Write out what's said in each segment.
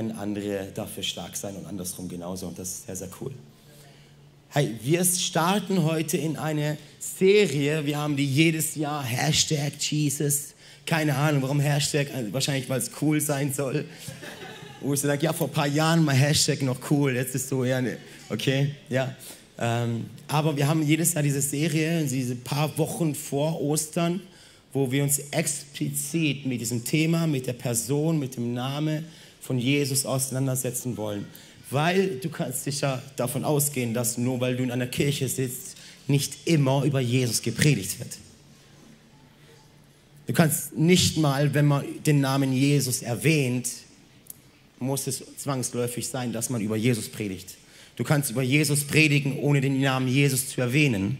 Wenn andere dafür stark sein und andersrum genauso. Und das ist sehr, sehr cool. Hey, wir starten heute in eine Serie. Wir haben die jedes Jahr. Hashtag Jesus. Keine Ahnung, warum Hashtag. Wahrscheinlich, weil es cool sein soll. Wo ich so denke, ja, vor ein paar Jahren mal Hashtag noch cool. Jetzt ist so, ja, ne, okay, ja. Ähm, aber wir haben jedes Jahr diese Serie, diese paar Wochen vor Ostern, wo wir uns explizit mit diesem Thema, mit der Person, mit dem Namen von Jesus auseinandersetzen wollen. Weil du kannst sicher davon ausgehen, dass nur weil du in einer Kirche sitzt, nicht immer über Jesus gepredigt wird. Du kannst nicht mal, wenn man den Namen Jesus erwähnt, muss es zwangsläufig sein, dass man über Jesus predigt. Du kannst über Jesus predigen, ohne den Namen Jesus zu erwähnen.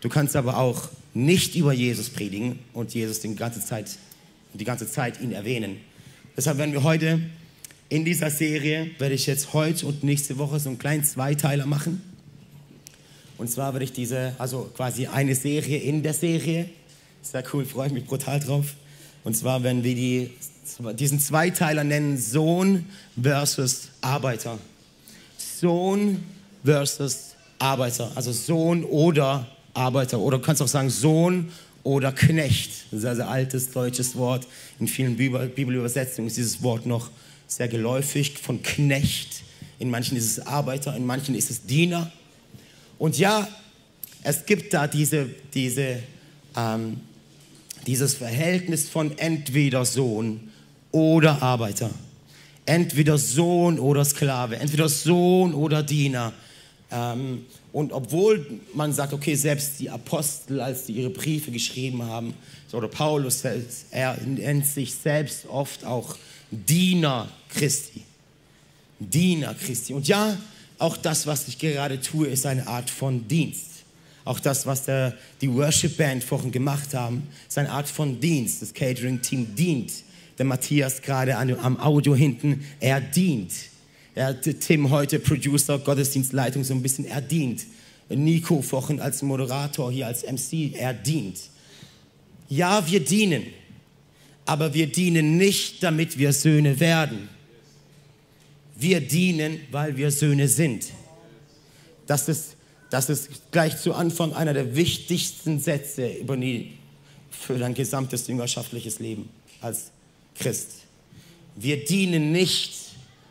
Du kannst aber auch nicht über Jesus predigen und Jesus die ganze Zeit, die ganze Zeit ihn erwähnen. Deshalb werden wir heute in dieser Serie, werde ich jetzt heute und nächste Woche so einen kleinen Zweiteiler machen. Und zwar werde ich diese, also quasi eine Serie in der Serie. Sehr cool, freue ich mich brutal drauf. Und zwar werden wir die diesen Zweiteiler nennen Sohn versus Arbeiter. Sohn versus Arbeiter, also Sohn oder Arbeiter. Oder du kannst auch sagen Sohn oder Knecht. Das ist ein sehr altes deutsches Wort. In vielen Bibelübersetzungen ist dieses Wort noch sehr geläufig von Knecht. In manchen ist es Arbeiter, in manchen ist es Diener. Und ja, es gibt da diese, diese, ähm, dieses Verhältnis von entweder Sohn oder Arbeiter. Entweder Sohn oder Sklave, entweder Sohn oder Diener. Ähm, und obwohl man sagt, okay, selbst die Apostel, als sie ihre Briefe geschrieben haben, oder Paulus, er nennt sich selbst oft auch Diener Christi. Diener Christi. Und ja, auch das, was ich gerade tue, ist eine Art von Dienst. Auch das, was der, die Worship Band vorhin gemacht haben, ist eine Art von Dienst. Das Catering-Team dient der Matthias gerade am Audio hinten, er dient. Er, Tim heute Producer, Gottesdienstleitung, so ein bisschen, er dient. Nico vorhin als Moderator hier als MC, er dient. Ja, wir dienen, aber wir dienen nicht, damit wir Söhne werden. Wir dienen, weil wir Söhne sind. Das ist, das ist gleich zu Anfang einer der wichtigsten Sätze über die, für dein gesamtes jüngerschaftliches Leben als Christ. Wir dienen nicht,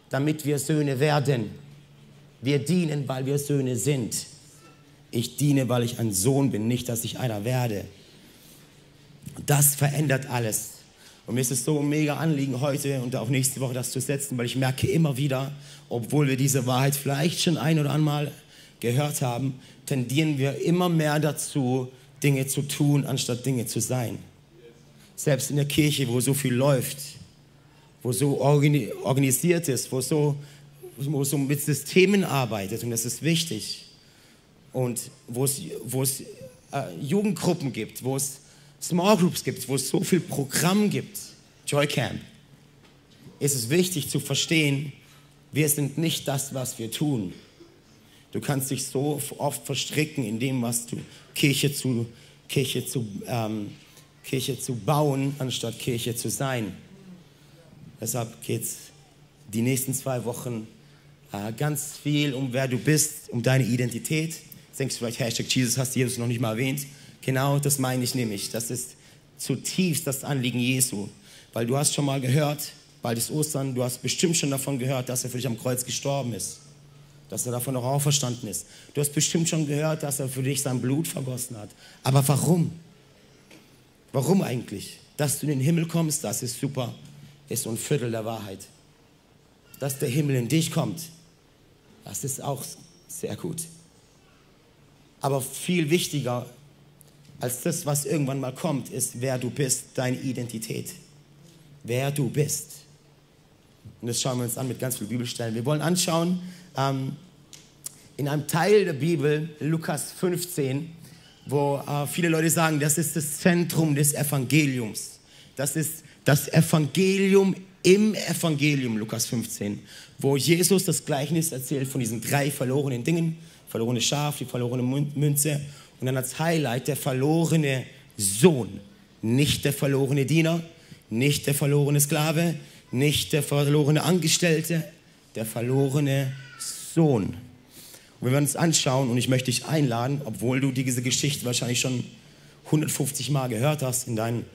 damit wir Söhne werden. Wir dienen, weil wir Söhne sind. Ich diene, weil ich ein Sohn bin, nicht, dass ich einer werde. Das verändert alles. Und mir ist es so ein mega Anliegen, heute und auch nächste Woche das zu setzen, weil ich merke immer wieder, obwohl wir diese Wahrheit vielleicht schon ein oder einmal gehört haben, tendieren wir immer mehr dazu, Dinge zu tun, anstatt Dinge zu sein selbst in der Kirche, wo so viel läuft, wo so organisiert ist, wo so, wo so mit Systemen arbeitet und das ist wichtig. Und wo es, wo es äh, Jugendgruppen gibt, wo es Small Groups gibt, wo es so viel Programm gibt, Joy Camp, ist es wichtig zu verstehen, wir sind nicht das, was wir tun. Du kannst dich so oft verstricken in dem, was du Kirche zu, Kirche zu ähm, Kirche zu bauen, anstatt Kirche zu sein. Deshalb geht es die nächsten zwei Wochen äh, ganz viel um wer du bist, um deine Identität. Denkst du vielleicht, Hashtag Jesus hast du Jesus noch nicht mal erwähnt. Genau, das meine ich nämlich. Das ist zutiefst das Anliegen Jesu. Weil du hast schon mal gehört, bald ist Ostern, du hast bestimmt schon davon gehört, dass er für dich am Kreuz gestorben ist. Dass er davon noch auferstanden ist. Du hast bestimmt schon gehört, dass er für dich sein Blut vergossen hat. Aber warum? Warum eigentlich? Dass du in den Himmel kommst, das ist super, ist so ein Viertel der Wahrheit. Dass der Himmel in dich kommt, das ist auch sehr gut. Aber viel wichtiger als das, was irgendwann mal kommt, ist, wer du bist, deine Identität. Wer du bist. Und das schauen wir uns an mit ganz vielen Bibelstellen. Wir wollen anschauen, ähm, in einem Teil der Bibel, Lukas 15, wo äh, viele Leute sagen, das ist das Zentrum des Evangeliums. Das ist das Evangelium im Evangelium, Lukas 15, wo Jesus das Gleichnis erzählt von diesen drei verlorenen Dingen, verlorene Schaf, die verlorene Münze und dann als Highlight der verlorene Sohn, nicht der verlorene Diener, nicht der verlorene Sklave, Nicht der verlorene Angestellte, der verlorene Sohn. Und wir werden uns anschauen und ich möchte dich einladen, obwohl du diese Geschichte wahrscheinlich schon 150 Mal gehört hast in deinen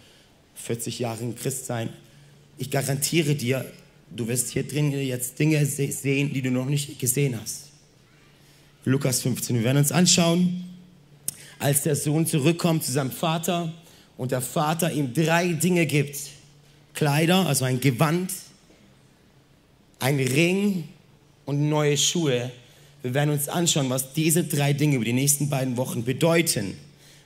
40 Jahren Christsein. Ich garantiere dir, du wirst hier drin jetzt Dinge sehen, die du noch nicht gesehen hast. Lukas 15. Wir werden uns anschauen, als der Sohn zurückkommt zu seinem Vater und der Vater ihm drei Dinge gibt. Kleider, also ein Gewand, ein Ring und neue Schuhe. Wir werden uns anschauen, was diese drei Dinge über die nächsten beiden Wochen bedeuten.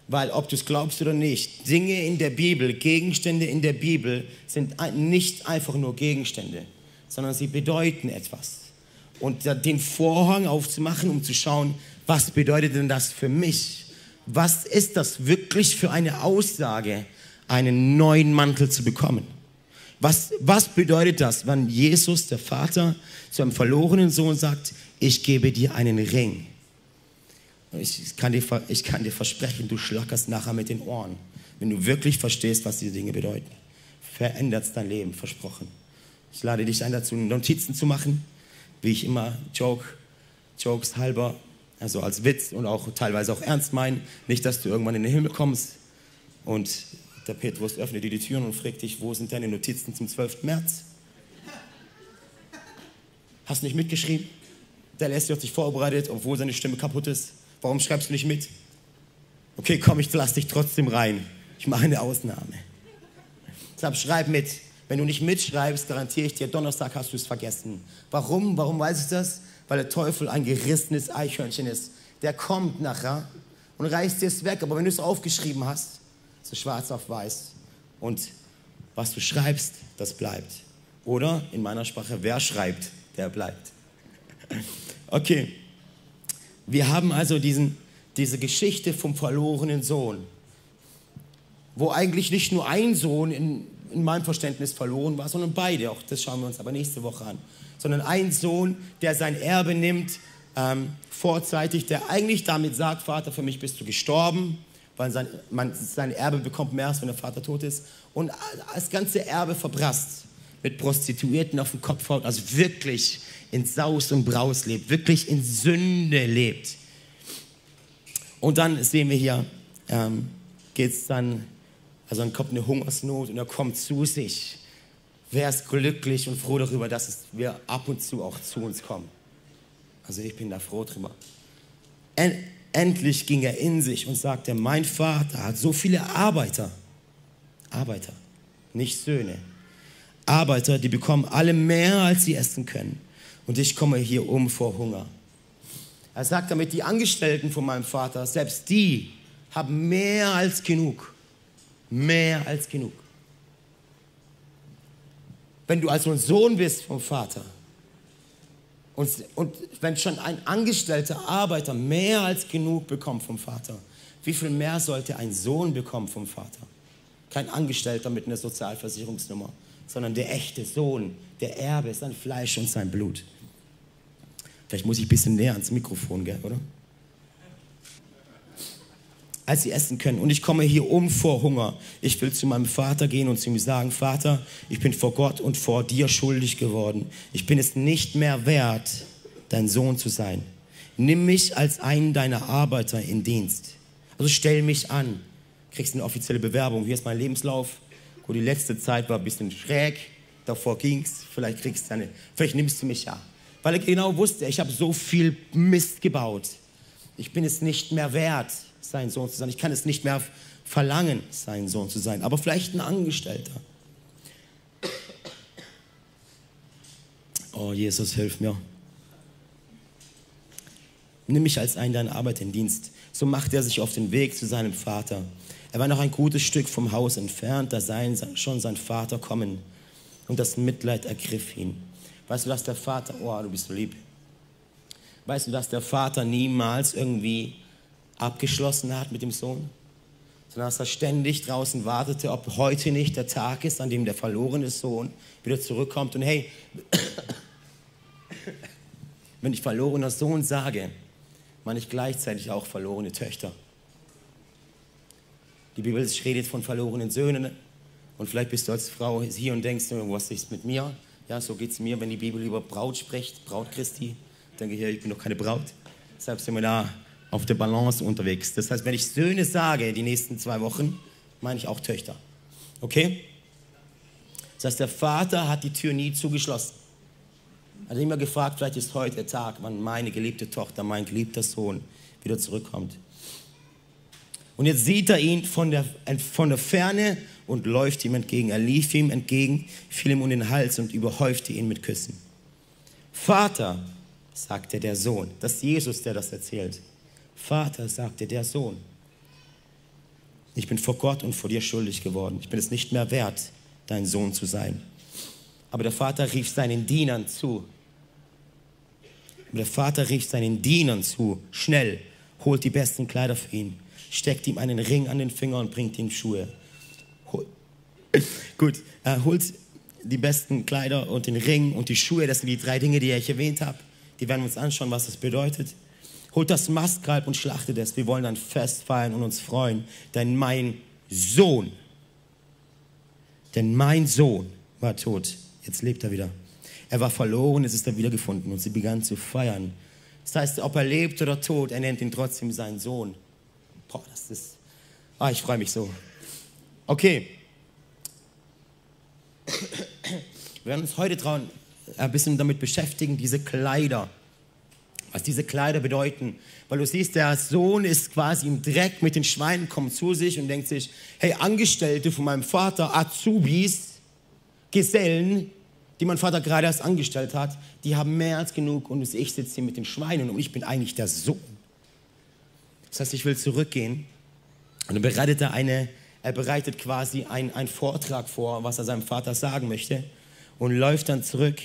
Weil ob du es glaubst oder nicht, Dinge in der Bibel, Gegenstände in der Bibel sind nicht einfach nur Gegenstände, sondern sie bedeuten etwas. Und den Vorhang aufzumachen, um zu schauen, was bedeutet denn das für mich? Was ist das wirklich für eine Aussage, einen neuen Mantel zu bekommen? Was, was bedeutet das, wenn Jesus, der Vater, zu einem verlorenen Sohn sagt, ich gebe dir einen Ring? Ich kann, dir, ich kann dir versprechen, du schlackerst nachher mit den Ohren, wenn du wirklich verstehst, was diese Dinge bedeuten. Verändert dein Leben, versprochen. Ich lade dich ein dazu, Notizen zu machen, wie ich immer Joke, Jokes halber, also als Witz und auch teilweise auch ernst meinen. Nicht, dass du irgendwann in den Himmel kommst und der Petrus öffnet dir die Türen und fragt dich, wo sind deine Notizen zum 12. März? Hast du nicht mitgeschrieben? Der lässt sich vorbereitet, obwohl seine Stimme kaputt ist. Warum schreibst du nicht mit? Okay, komm, ich lass dich trotzdem rein. Ich mache eine Ausnahme. Deshalb schreib mit. Wenn du nicht mitschreibst, garantiere ich dir, Donnerstag hast du es vergessen. Warum? Warum weiß ich das? Weil der Teufel ein gerissenes Eichhörnchen ist. Der kommt nachher und reißt dir es weg. Aber wenn du es aufgeschrieben hast, so schwarz auf weiß. Und was du schreibst, das bleibt. Oder in meiner Sprache, wer schreibt, der bleibt. Okay. Wir haben also diesen, diese Geschichte vom verlorenen Sohn, wo eigentlich nicht nur ein Sohn in, in meinem Verständnis verloren war, sondern beide. Auch das schauen wir uns aber nächste Woche an. Sondern ein Sohn, der sein Erbe nimmt, ähm, vorzeitig, der eigentlich damit sagt, Vater, für mich bist du gestorben, weil sein, man, sein Erbe bekommt mehr, als wenn der Vater tot ist. Und das ganze Erbe verprasst, mit Prostituierten auf dem Kopf haut, also wirklich in Saus und Braus lebt, wirklich in Sünde lebt. Und dann sehen wir hier, ähm, geht es dann, also dann kommt eine Hungersnot und er kommt zu sich. Wer ist glücklich und froh darüber, dass es, wir ab und zu auch zu uns kommen? Also ich bin da froh drüber. En endlich ging er in sich und sagte, mein Vater hat so viele Arbeiter, Arbeiter, nicht Söhne, Arbeiter, die bekommen alle mehr, als sie essen können und ich komme hier um vor Hunger. Er sagt damit, die Angestellten von meinem Vater, selbst die haben mehr als genug. Mehr als genug. Wenn du also ein Sohn bist vom Vater und, und wenn schon ein angestellter Arbeiter mehr als genug bekommt vom Vater, wie viel mehr sollte ein Sohn bekommen vom Vater? Kein Angestellter mit einer Sozialversicherungsnummer, sondern der echte Sohn, der Erbe, sein Fleisch und sein Blut. Vielleicht muss ich ein bisschen näher ans Mikrofon, gell, oder? Als sie essen können. Und ich komme hier um vor Hunger. Ich will zu meinem Vater gehen und zu ihm sagen, Vater, ich bin vor Gott und vor dir schuldig geworden. Ich bin es nicht mehr wert, dein Sohn zu sein. Nimm mich als einen deiner Arbeiter in Dienst. Also stell mich an. Kriegst eine offizielle Bewerbung. Hier ist mein Lebenslauf. Gut, die letzte Zeit war ein bisschen schräg. Davor ging's. Vielleicht kriegst du eine, vielleicht nimmst du mich ja weil er genau wusste, ich habe so viel Mist gebaut. Ich bin es nicht mehr wert, sein Sohn zu sein. Ich kann es nicht mehr verlangen, sein Sohn zu sein. Aber vielleicht ein Angestellter. Oh, Jesus, hilf mir. Nimm mich als einen deiner Arbeit in Dienst. So machte er sich auf den Weg zu seinem Vater. Er war noch ein gutes Stück vom Haus entfernt, da sah schon sein Vater kommen. Und das Mitleid ergriff ihn. Weißt du, dass der Vater, oh, du bist so lieb. Weißt du, dass der Vater niemals irgendwie abgeschlossen hat mit dem Sohn? Sondern dass er ständig draußen wartete, ob heute nicht der Tag ist, an dem der verlorene Sohn wieder zurückkommt. Und hey, wenn ich verlorener Sohn sage, meine ich gleichzeitig auch verlorene Töchter. Die Bibel redet von verlorenen Söhnen, Und vielleicht bist du als Frau hier und denkst, was ist mit mir? Ja, so geht es mir, wenn die Bibel über Braut spricht, Braut Christi. Denke ich, ich bin noch keine Braut. Deshalb sind wir da auf der Balance unterwegs. Das heißt, wenn ich Söhne sage, die nächsten zwei Wochen, meine ich auch Töchter. Okay? Das heißt, der Vater hat die Tür nie zugeschlossen. Er hat immer gefragt, vielleicht ist heute der Tag, wann meine geliebte Tochter, mein geliebter Sohn wieder zurückkommt. Und jetzt sieht er ihn von der, von der Ferne und läuft ihm entgegen. Er lief ihm entgegen, fiel ihm um den Hals und überhäufte ihn mit Küssen. Vater, sagte der Sohn, das ist Jesus, der das erzählt. Vater, sagte der Sohn, ich bin vor Gott und vor dir schuldig geworden. Ich bin es nicht mehr wert, dein Sohn zu sein. Aber der Vater rief seinen Dienern zu. Aber der Vater rief seinen Dienern zu, schnell, holt die besten Kleider für ihn steckt ihm einen Ring an den Finger und bringt ihm Schuhe. Hol Gut, er holt die besten Kleider und den Ring und die Schuhe. Das sind die drei Dinge, die ich erwähnt habe. Die werden wir uns anschauen, was das bedeutet. Holt das Mastkalb und schlachtet es. Wir wollen dann Fest feiern und uns freuen. Denn mein Sohn, denn mein Sohn war tot. Jetzt lebt er wieder. Er war verloren, es ist er wiedergefunden und sie begann zu feiern. Das heißt, ob er lebt oder tot, er nennt ihn trotzdem seinen Sohn. Boah, das ist. Ah, ich freue mich so. Okay. Wir werden uns heute trauen, ein bisschen damit beschäftigen, diese Kleider. Was diese Kleider bedeuten. Weil du siehst, der Sohn ist quasi im Dreck mit den Schweinen, kommt zu sich und denkt sich, hey, Angestellte von meinem Vater, Azubis, Gesellen, die mein Vater gerade erst angestellt hat, die haben mehr als genug und ich sitze hier mit den Schweinen und ich bin eigentlich der Sohn. Das heißt, ich will zurückgehen. Und dann bereitet er, eine, er bereitet quasi einen Vortrag vor, was er seinem Vater sagen möchte und läuft dann zurück.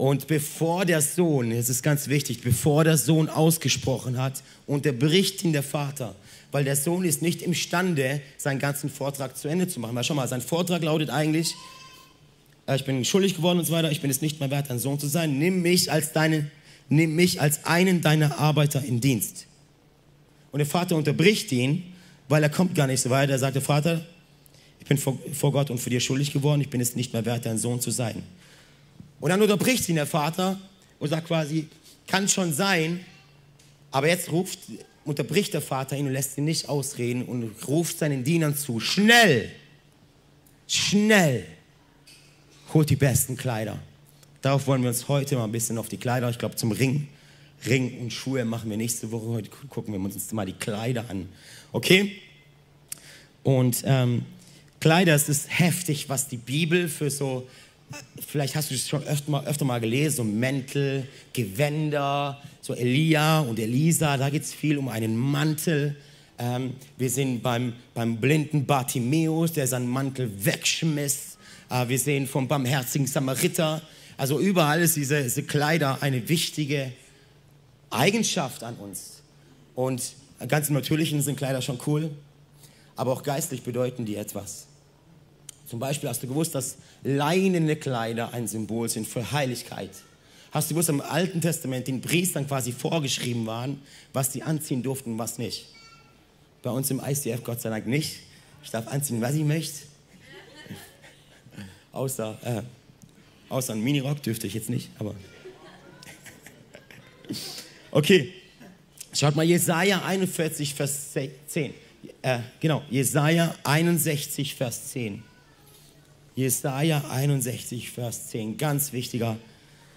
Und bevor der Sohn, es ist ganz wichtig, bevor der Sohn ausgesprochen hat, unterbricht ihn der Vater, weil der Sohn ist nicht imstande, seinen ganzen Vortrag zu Ende zu machen. Weil schau mal, sein Vortrag lautet eigentlich, äh, ich bin schuldig geworden und so weiter, ich bin es nicht mehr wert, dein Sohn zu sein, nimm mich als deinen nimm mich als einen deiner Arbeiter in Dienst. Und der Vater unterbricht ihn, weil er kommt gar nicht so weit. Er sagte, Vater, ich bin vor, vor Gott und vor dir schuldig geworden, ich bin es nicht mehr wert, dein Sohn zu sein. Und dann unterbricht ihn der Vater und sagt quasi, kann schon sein, aber jetzt ruft, unterbricht der Vater ihn und lässt ihn nicht ausreden und ruft seinen Dienern zu, schnell, schnell, holt die besten Kleider Darauf wollen wir uns heute mal ein bisschen auf die Kleider, ich glaube zum Ring, Ring und Schuhe machen wir nächste Woche. Heute gucken wir uns mal die Kleider an. Okay? Und ähm, Kleider, es ist heftig, was die Bibel für so, vielleicht hast du es schon öfter mal, öfter mal gelesen, so Mäntel, Gewänder, so Elia und Elisa, da geht es viel um einen Mantel. Ähm, wir sehen beim, beim blinden Bartimäus, der seinen Mantel wegschmiss. Äh, wir sehen vom barmherzigen Samariter, also überall ist diese, diese Kleider eine wichtige Eigenschaft an uns. Und ganz im Natürlichen sind Kleider schon cool, aber auch geistlich bedeuten die etwas. Zum Beispiel hast du gewusst, dass leinene Kleider ein Symbol sind für Heiligkeit. Hast du gewusst, im Alten Testament den Priestern quasi vorgeschrieben waren, was sie anziehen durften und was nicht. Bei uns im ICF Gott sei Dank nicht. Ich darf anziehen, was ich möchte. Außer äh, Außer ein Minirock dürfte ich jetzt nicht, aber. Okay. Schaut mal, Jesaja 41, Vers 10. Äh, genau, Jesaja 61, Vers 10. Jesaja 61, Vers 10. Ganz wichtiger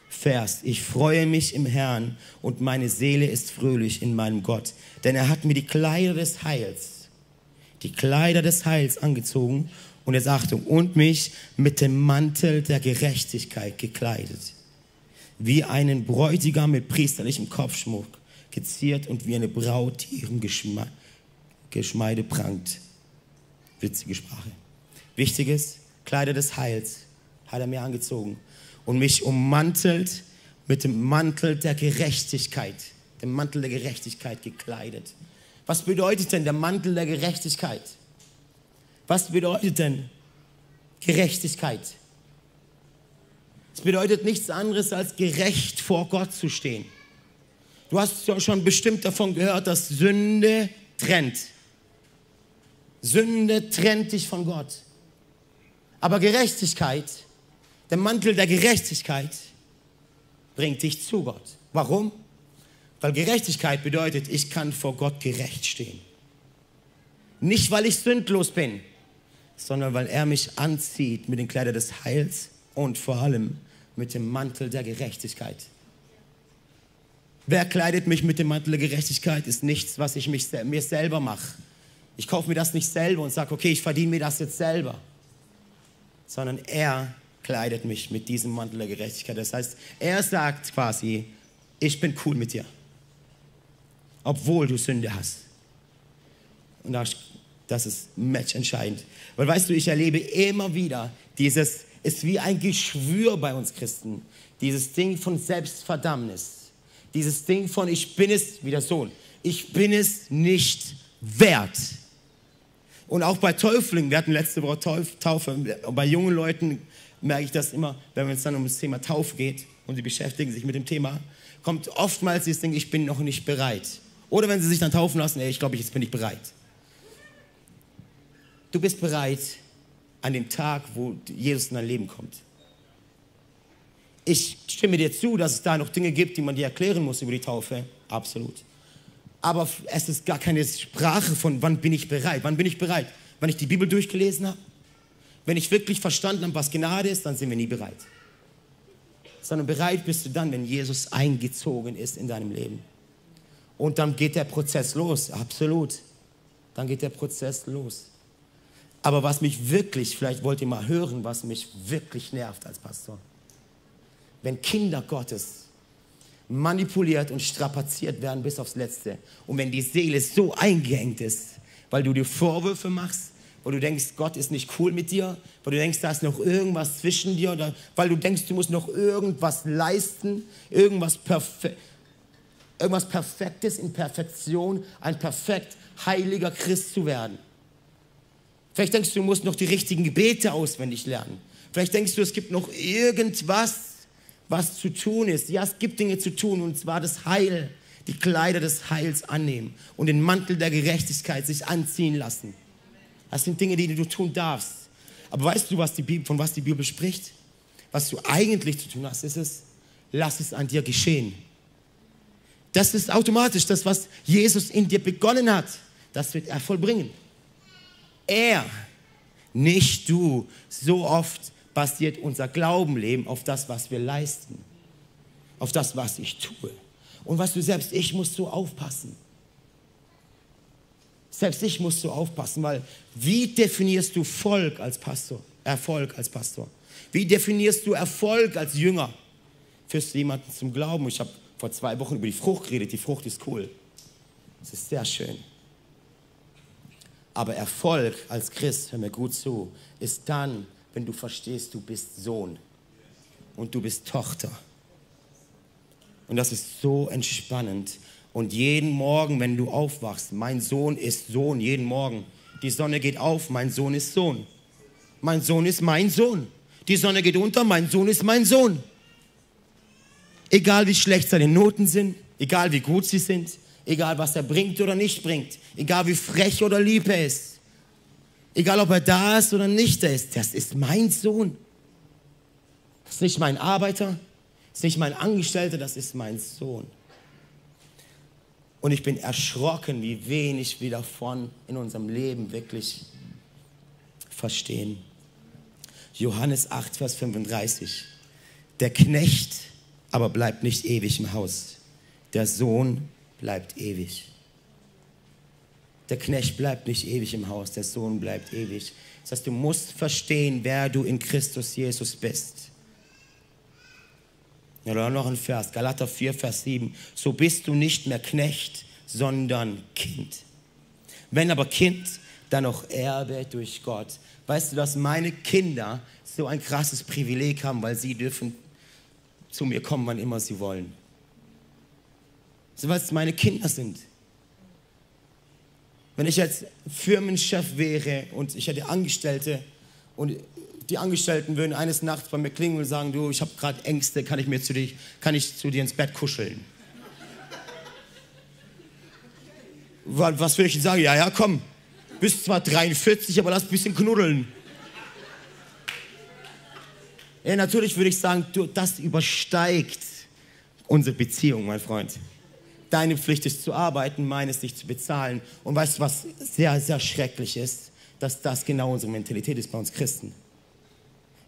Vers. Ich freue mich im Herrn und meine Seele ist fröhlich in meinem Gott, denn er hat mir die Kleider des Heils, die Kleider des Heils angezogen und jetzt Achtung, und mich mit dem Mantel der Gerechtigkeit gekleidet, wie einen Bräutigam mit priesterlichem Kopfschmuck, geziert und wie eine Braut, die ihrem Geschme Geschmeide prangt. Witzige Sprache. Wichtiges, Kleider des Heils hat er mir angezogen und mich ummantelt mit dem Mantel der Gerechtigkeit, dem Mantel der Gerechtigkeit gekleidet. Was bedeutet denn der Mantel der Gerechtigkeit? Was bedeutet denn Gerechtigkeit? Es bedeutet nichts anderes als gerecht vor Gott zu stehen. Du hast schon bestimmt davon gehört, dass Sünde trennt. Sünde trennt dich von Gott. Aber Gerechtigkeit, der Mantel der Gerechtigkeit, bringt dich zu Gott. Warum? Weil Gerechtigkeit bedeutet, ich kann vor Gott gerecht stehen. Nicht, weil ich sündlos bin, sondern weil er mich anzieht mit den Kleidern des Heils und vor allem mit dem Mantel der Gerechtigkeit. Wer kleidet mich mit dem Mantel der Gerechtigkeit, ist nichts, was ich mich, mir selber mache. Ich kaufe mir das nicht selber und sage, okay, ich verdiene mir das jetzt selber. Sondern er kleidet mich mit diesem Mantel der Gerechtigkeit. Das heißt, er sagt quasi, ich bin cool mit dir. Obwohl du Sünde hast. Und das ist matchentscheidend. Weil weißt du, ich erlebe immer wieder dieses, ist wie ein Geschwür bei uns Christen. Dieses Ding von Selbstverdammnis. Dieses Ding von, ich bin es, wie der Sohn, ich bin es nicht wert. Und auch bei Täuflingen, wir hatten letzte Woche Tauf, Taufe, bei jungen Leuten merke ich das immer, wenn es dann um das Thema Taufe geht und sie beschäftigen sich mit dem Thema, kommt oftmals dieses Ding, ich bin noch nicht bereit. Oder wenn sie sich dann taufen lassen, ey, ich glaube, jetzt bin ich bereit. Du bist bereit an dem Tag, wo Jesus in dein Leben kommt. Ich stimme dir zu, dass es da noch Dinge gibt, die man dir erklären muss über die Taufe. Absolut. Aber es ist gar keine Sprache von, wann bin ich bereit. Wann bin ich bereit? Wenn ich die Bibel durchgelesen habe? Wenn ich wirklich verstanden habe, was Gnade ist, dann sind wir nie bereit. Sondern bereit bist du dann, wenn Jesus eingezogen ist in deinem Leben. Und dann geht der Prozess los. Absolut. Dann geht der Prozess los. Aber was mich wirklich, vielleicht wollt ihr mal hören, was mich wirklich nervt als Pastor wenn Kinder Gottes manipuliert und strapaziert werden bis aufs Letzte und wenn die Seele so eingeengt ist, weil du dir Vorwürfe machst, weil du denkst, Gott ist nicht cool mit dir, weil du denkst, da ist noch irgendwas zwischen dir, oder weil du denkst, du musst noch irgendwas leisten, irgendwas, Perfe irgendwas Perfektes in Perfektion, ein perfekt heiliger Christ zu werden. Vielleicht denkst du, du musst noch die richtigen Gebete auswendig lernen. Vielleicht denkst du, es gibt noch irgendwas, was zu tun ist. Ja, es gibt Dinge zu tun und zwar das Heil, die Kleider des Heils annehmen und den Mantel der Gerechtigkeit sich anziehen lassen. Das sind Dinge, die du tun darfst. Aber weißt du, was die Bibel, von was die Bibel spricht? Was du eigentlich zu tun hast, ist es, lass es an dir geschehen. Das ist automatisch das, was Jesus in dir begonnen hat. Das wird er vollbringen. Er, nicht du, so oft basiert unser Glaubenleben auf das, was wir leisten, auf das, was ich tue. Und was du selbst, ich muss so aufpassen. Selbst ich muss so aufpassen, weil wie definierst du Volk als Pastor, Erfolg als Pastor? Wie definierst du Erfolg als Jünger? Führst du jemanden zum Glauben? Ich habe vor zwei Wochen über die Frucht geredet. Die Frucht ist cool. Es ist sehr schön. Aber Erfolg als Christ, hör mir gut zu, ist dann, wenn du verstehst, du bist Sohn und du bist Tochter. Und das ist so entspannend. Und jeden Morgen, wenn du aufwachst, mein Sohn ist Sohn, jeden Morgen. Die Sonne geht auf, mein Sohn ist Sohn. Mein Sohn ist mein Sohn. Die Sonne geht unter, mein Sohn ist mein Sohn. Egal wie schlecht seine Noten sind, egal wie gut sie sind, egal was er bringt oder nicht bringt, egal wie frech oder lieb er ist. Egal, ob er da ist oder nicht da ist, das ist mein Sohn. Das ist nicht mein Arbeiter, das ist nicht mein Angestellter, das ist mein Sohn. Und ich bin erschrocken, wie wenig wir davon in unserem Leben wirklich verstehen. Johannes 8, Vers 35. Der Knecht aber bleibt nicht ewig im Haus. Der Sohn bleibt ewig. Der Knecht bleibt nicht ewig im Haus, der Sohn bleibt ewig. Das heißt, du musst verstehen, wer du in Christus Jesus bist. Oder noch ein Vers, Galater 4, Vers 7. So bist du nicht mehr Knecht, sondern Kind. Wenn aber Kind, dann auch Erbe durch Gott. Weißt du, dass meine Kinder so ein krasses Privileg haben, weil sie dürfen zu mir kommen, wann immer sie wollen. So was meine Kinder sind. Wenn ich jetzt Firmenchef wäre und ich hätte Angestellte und die Angestellten würden eines Nachts bei mir klingeln und sagen, du, ich habe gerade Ängste, kann ich, mir zu dir, kann ich zu dir ins Bett kuscheln? Was würde ich sagen? Ja, ja, komm. bist zwar 43, aber lass ein bisschen knuddeln. Ja, natürlich würde ich sagen, du, das übersteigt unsere Beziehung, mein Freund. Deine Pflicht ist zu arbeiten, meine ist dich zu bezahlen. Und weißt du, was sehr, sehr schrecklich ist? Dass das genau unsere Mentalität ist bei uns Christen.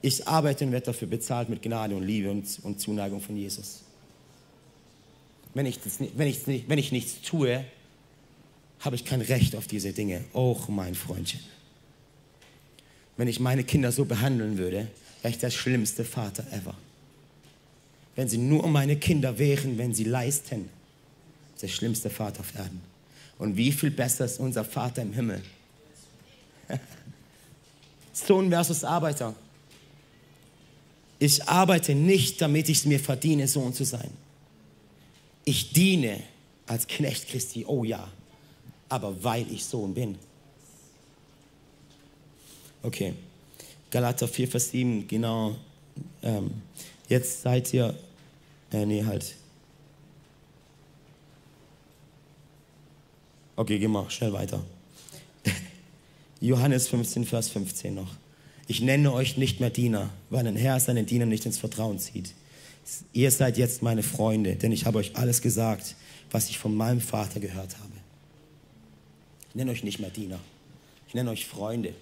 Ich arbeite und werde dafür bezahlt mit Gnade und Liebe und, und Zuneigung von Jesus. Wenn ich, das, wenn, ich, wenn ich nichts tue, habe ich kein Recht auf diese Dinge. Och, mein Freundchen. Wenn ich meine Kinder so behandeln würde, wäre ich der schlimmste Vater ever. Wenn sie nur meine Kinder wären, wenn sie leisten, der schlimmste Vater auf Erden. Und wie viel besser ist unser Vater im Himmel? Sohn versus Arbeiter. Ich arbeite nicht, damit ich es mir verdiene, Sohn zu sein. Ich diene als Knecht Christi, oh ja, aber weil ich Sohn bin. Okay, Galater 4, Vers 7, genau. Ähm, jetzt seid ihr, äh, nee, halt. Okay, geh mal schnell weiter. Johannes 15, Vers 15 noch. Ich nenne euch nicht mehr Diener, weil ein Herr seinen Diener nicht ins Vertrauen zieht. Ihr seid jetzt meine Freunde, denn ich habe euch alles gesagt, was ich von meinem Vater gehört habe. Ich nenne euch nicht mehr Diener, ich nenne euch Freunde.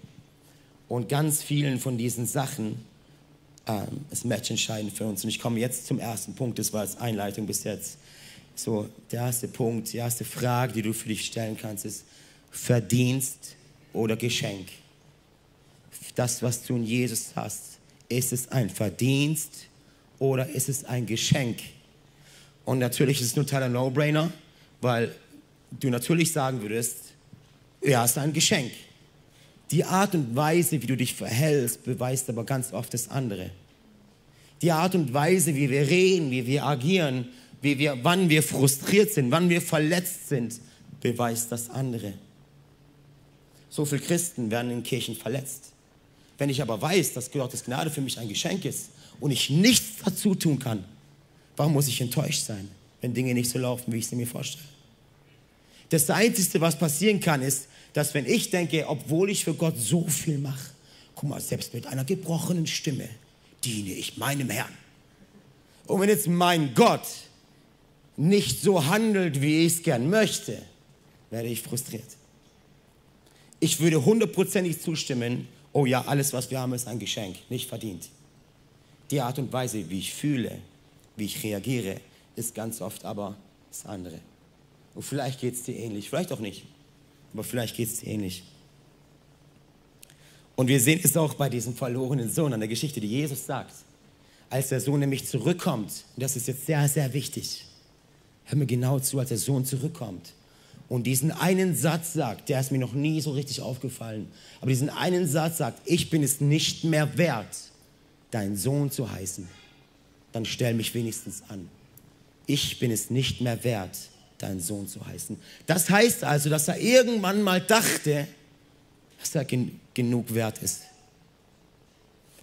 Und ganz vielen von diesen Sachen ähm, ist matchentscheidend für uns. Und ich komme jetzt zum ersten Punkt, das war als Einleitung bis jetzt. So, der erste Punkt, die erste Frage, die du für dich stellen kannst, ist Verdienst oder Geschenk? Das, was du in Jesus hast, ist es ein Verdienst oder ist es ein Geschenk? Und natürlich ist es ein totaler No-Brainer, weil du natürlich sagen würdest, ja, es ist ein Geschenk. Die Art und Weise, wie du dich verhältst, beweist aber ganz oft das andere. Die Art und Weise, wie wir reden, wie wir agieren, wie wir, wann wir frustriert sind, wann wir verletzt sind, beweist das andere. So viele Christen werden in Kirchen verletzt. Wenn ich aber weiß, dass Gottes Gnade für mich ein Geschenk ist und ich nichts dazu tun kann, warum muss ich enttäuscht sein, wenn Dinge nicht so laufen, wie ich sie mir vorstelle? Das Einzige, was passieren kann, ist, dass wenn ich denke, obwohl ich für Gott so viel mache, guck mal, selbst mit einer gebrochenen Stimme diene ich meinem Herrn. Und wenn jetzt mein Gott nicht so handelt, wie ich es gern möchte, werde ich frustriert. Ich würde hundertprozentig zustimmen, oh ja, alles, was wir haben, ist ein Geschenk, nicht verdient. Die Art und Weise, wie ich fühle, wie ich reagiere, ist ganz oft aber das andere. Und vielleicht geht es dir ähnlich, vielleicht auch nicht, aber vielleicht geht es dir ähnlich. Und wir sehen es auch bei diesem verlorenen Sohn an der Geschichte, die Jesus sagt. Als der Sohn nämlich zurückkommt, und das ist jetzt sehr, sehr wichtig, hör mir genau zu, als der Sohn zurückkommt und diesen einen Satz sagt, der ist mir noch nie so richtig aufgefallen, aber diesen einen Satz sagt, ich bin es nicht mehr wert, dein Sohn zu heißen, dann stell mich wenigstens an. Ich bin es nicht mehr wert, dein Sohn zu heißen. Das heißt also, dass er irgendwann mal dachte, dass er gen genug wert ist.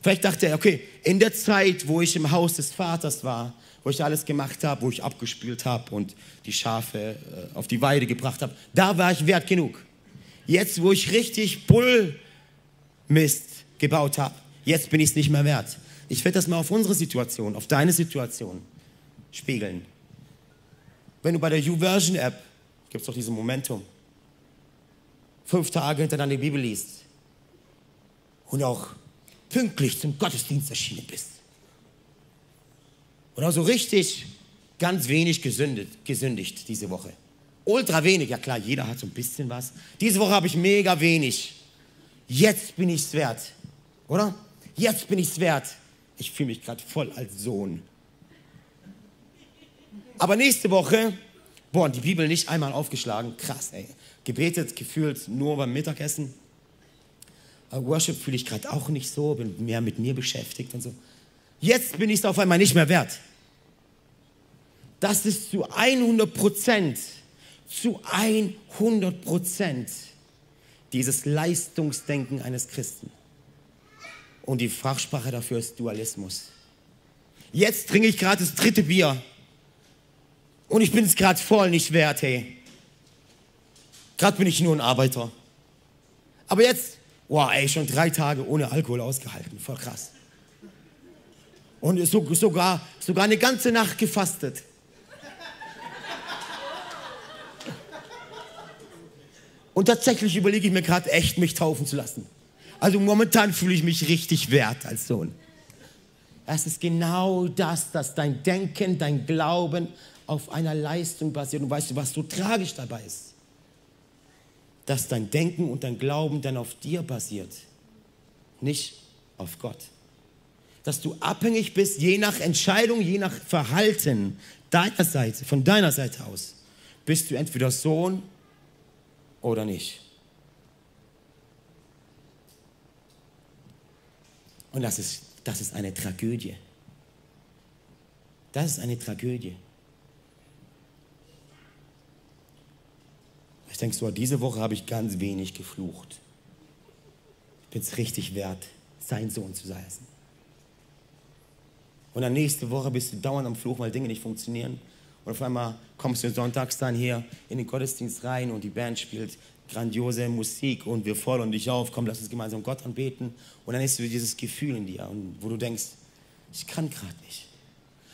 Vielleicht dachte er, okay, in der Zeit, wo ich im Haus des Vaters war, wo ich alles gemacht habe, wo ich abgespült habe und die Schafe äh, auf die Weide gebracht habe, da war ich wert genug. Jetzt, wo ich richtig Bullmist gebaut habe, jetzt bin ich es nicht mehr wert. Ich werde das mal auf unsere Situation, auf deine Situation spiegeln. Wenn du bei der YouVersion App, gibt es doch diesen Momentum, fünf Tage hintereinander die Bibel liest und auch pünktlich zum Gottesdienst erschienen bist oder so richtig ganz wenig gesündigt, gesündigt diese Woche. Ultra wenig, ja klar, jeder hat so ein bisschen was. Diese Woche habe ich mega wenig. Jetzt bin ich es wert, oder? Jetzt bin ich es wert. Ich fühle mich gerade voll als Sohn. Aber nächste Woche, boah, die Bibel nicht einmal aufgeschlagen. Krass, ey. Gebetet, gefühlt nur beim Mittagessen. Worship fühle ich gerade auch nicht so, bin mehr mit mir beschäftigt und so. Jetzt bin ich es auf einmal nicht mehr wert. Das ist zu 100 Prozent, zu 100 Prozent dieses Leistungsdenken eines Christen. Und die Fachsprache dafür ist Dualismus. Jetzt trinke ich gerade das dritte Bier und ich bin es gerade voll nicht wert, hey. Gerade bin ich nur ein Arbeiter. Aber jetzt, wow, ey, schon drei Tage ohne Alkohol ausgehalten. Voll krass. Und so, sogar, sogar eine ganze Nacht gefastet. Und tatsächlich überlege ich mir gerade echt, mich taufen zu lassen. Also momentan fühle ich mich richtig wert als Sohn. Es ist genau das, dass dein Denken, dein Glauben auf einer Leistung basiert. Und weißt du, was so tragisch dabei ist? Dass dein Denken und dein Glauben dann auf dir basiert, nicht auf Gott. Dass du abhängig bist, je nach Entscheidung, je nach Verhalten deiner Seite, von deiner Seite aus, bist du entweder Sohn oder nicht. Und das ist, das ist eine Tragödie. Das ist eine Tragödie. Ich denke so, diese Woche habe ich ganz wenig geflucht. Ich bin es richtig wert, sein Sohn zu sein. Und dann nächste Woche bist du dauernd am Fluch, weil Dinge nicht funktionieren. Und auf einmal kommst du sonntags dann hier in den Gottesdienst rein und die Band spielt grandiose Musik und wir fordern dich auf, komm, lass uns gemeinsam Gott anbeten. Und dann ist dieses Gefühl in dir, wo du denkst, ich kann gerade nicht.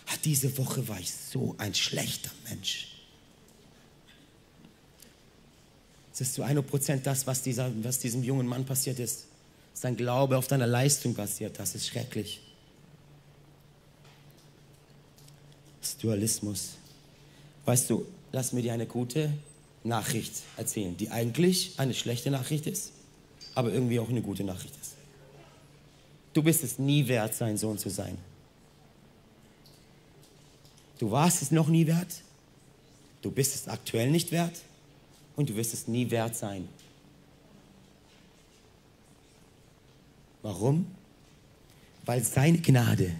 Ach, diese Woche war ich so ein schlechter Mensch. Es ist zu 100% das, was, dieser, was diesem jungen Mann passiert ist. Sein Glaube auf deiner Leistung basiert. Das ist schrecklich. Das ist Dualismus. Weißt du, lass mir dir eine gute Nachricht erzählen, die eigentlich eine schlechte Nachricht ist, aber irgendwie auch eine gute Nachricht ist. Du bist es nie wert, sein Sohn zu sein. Du warst es noch nie wert, du bist es aktuell nicht wert und du wirst es nie wert sein. Warum? Weil seine Gnade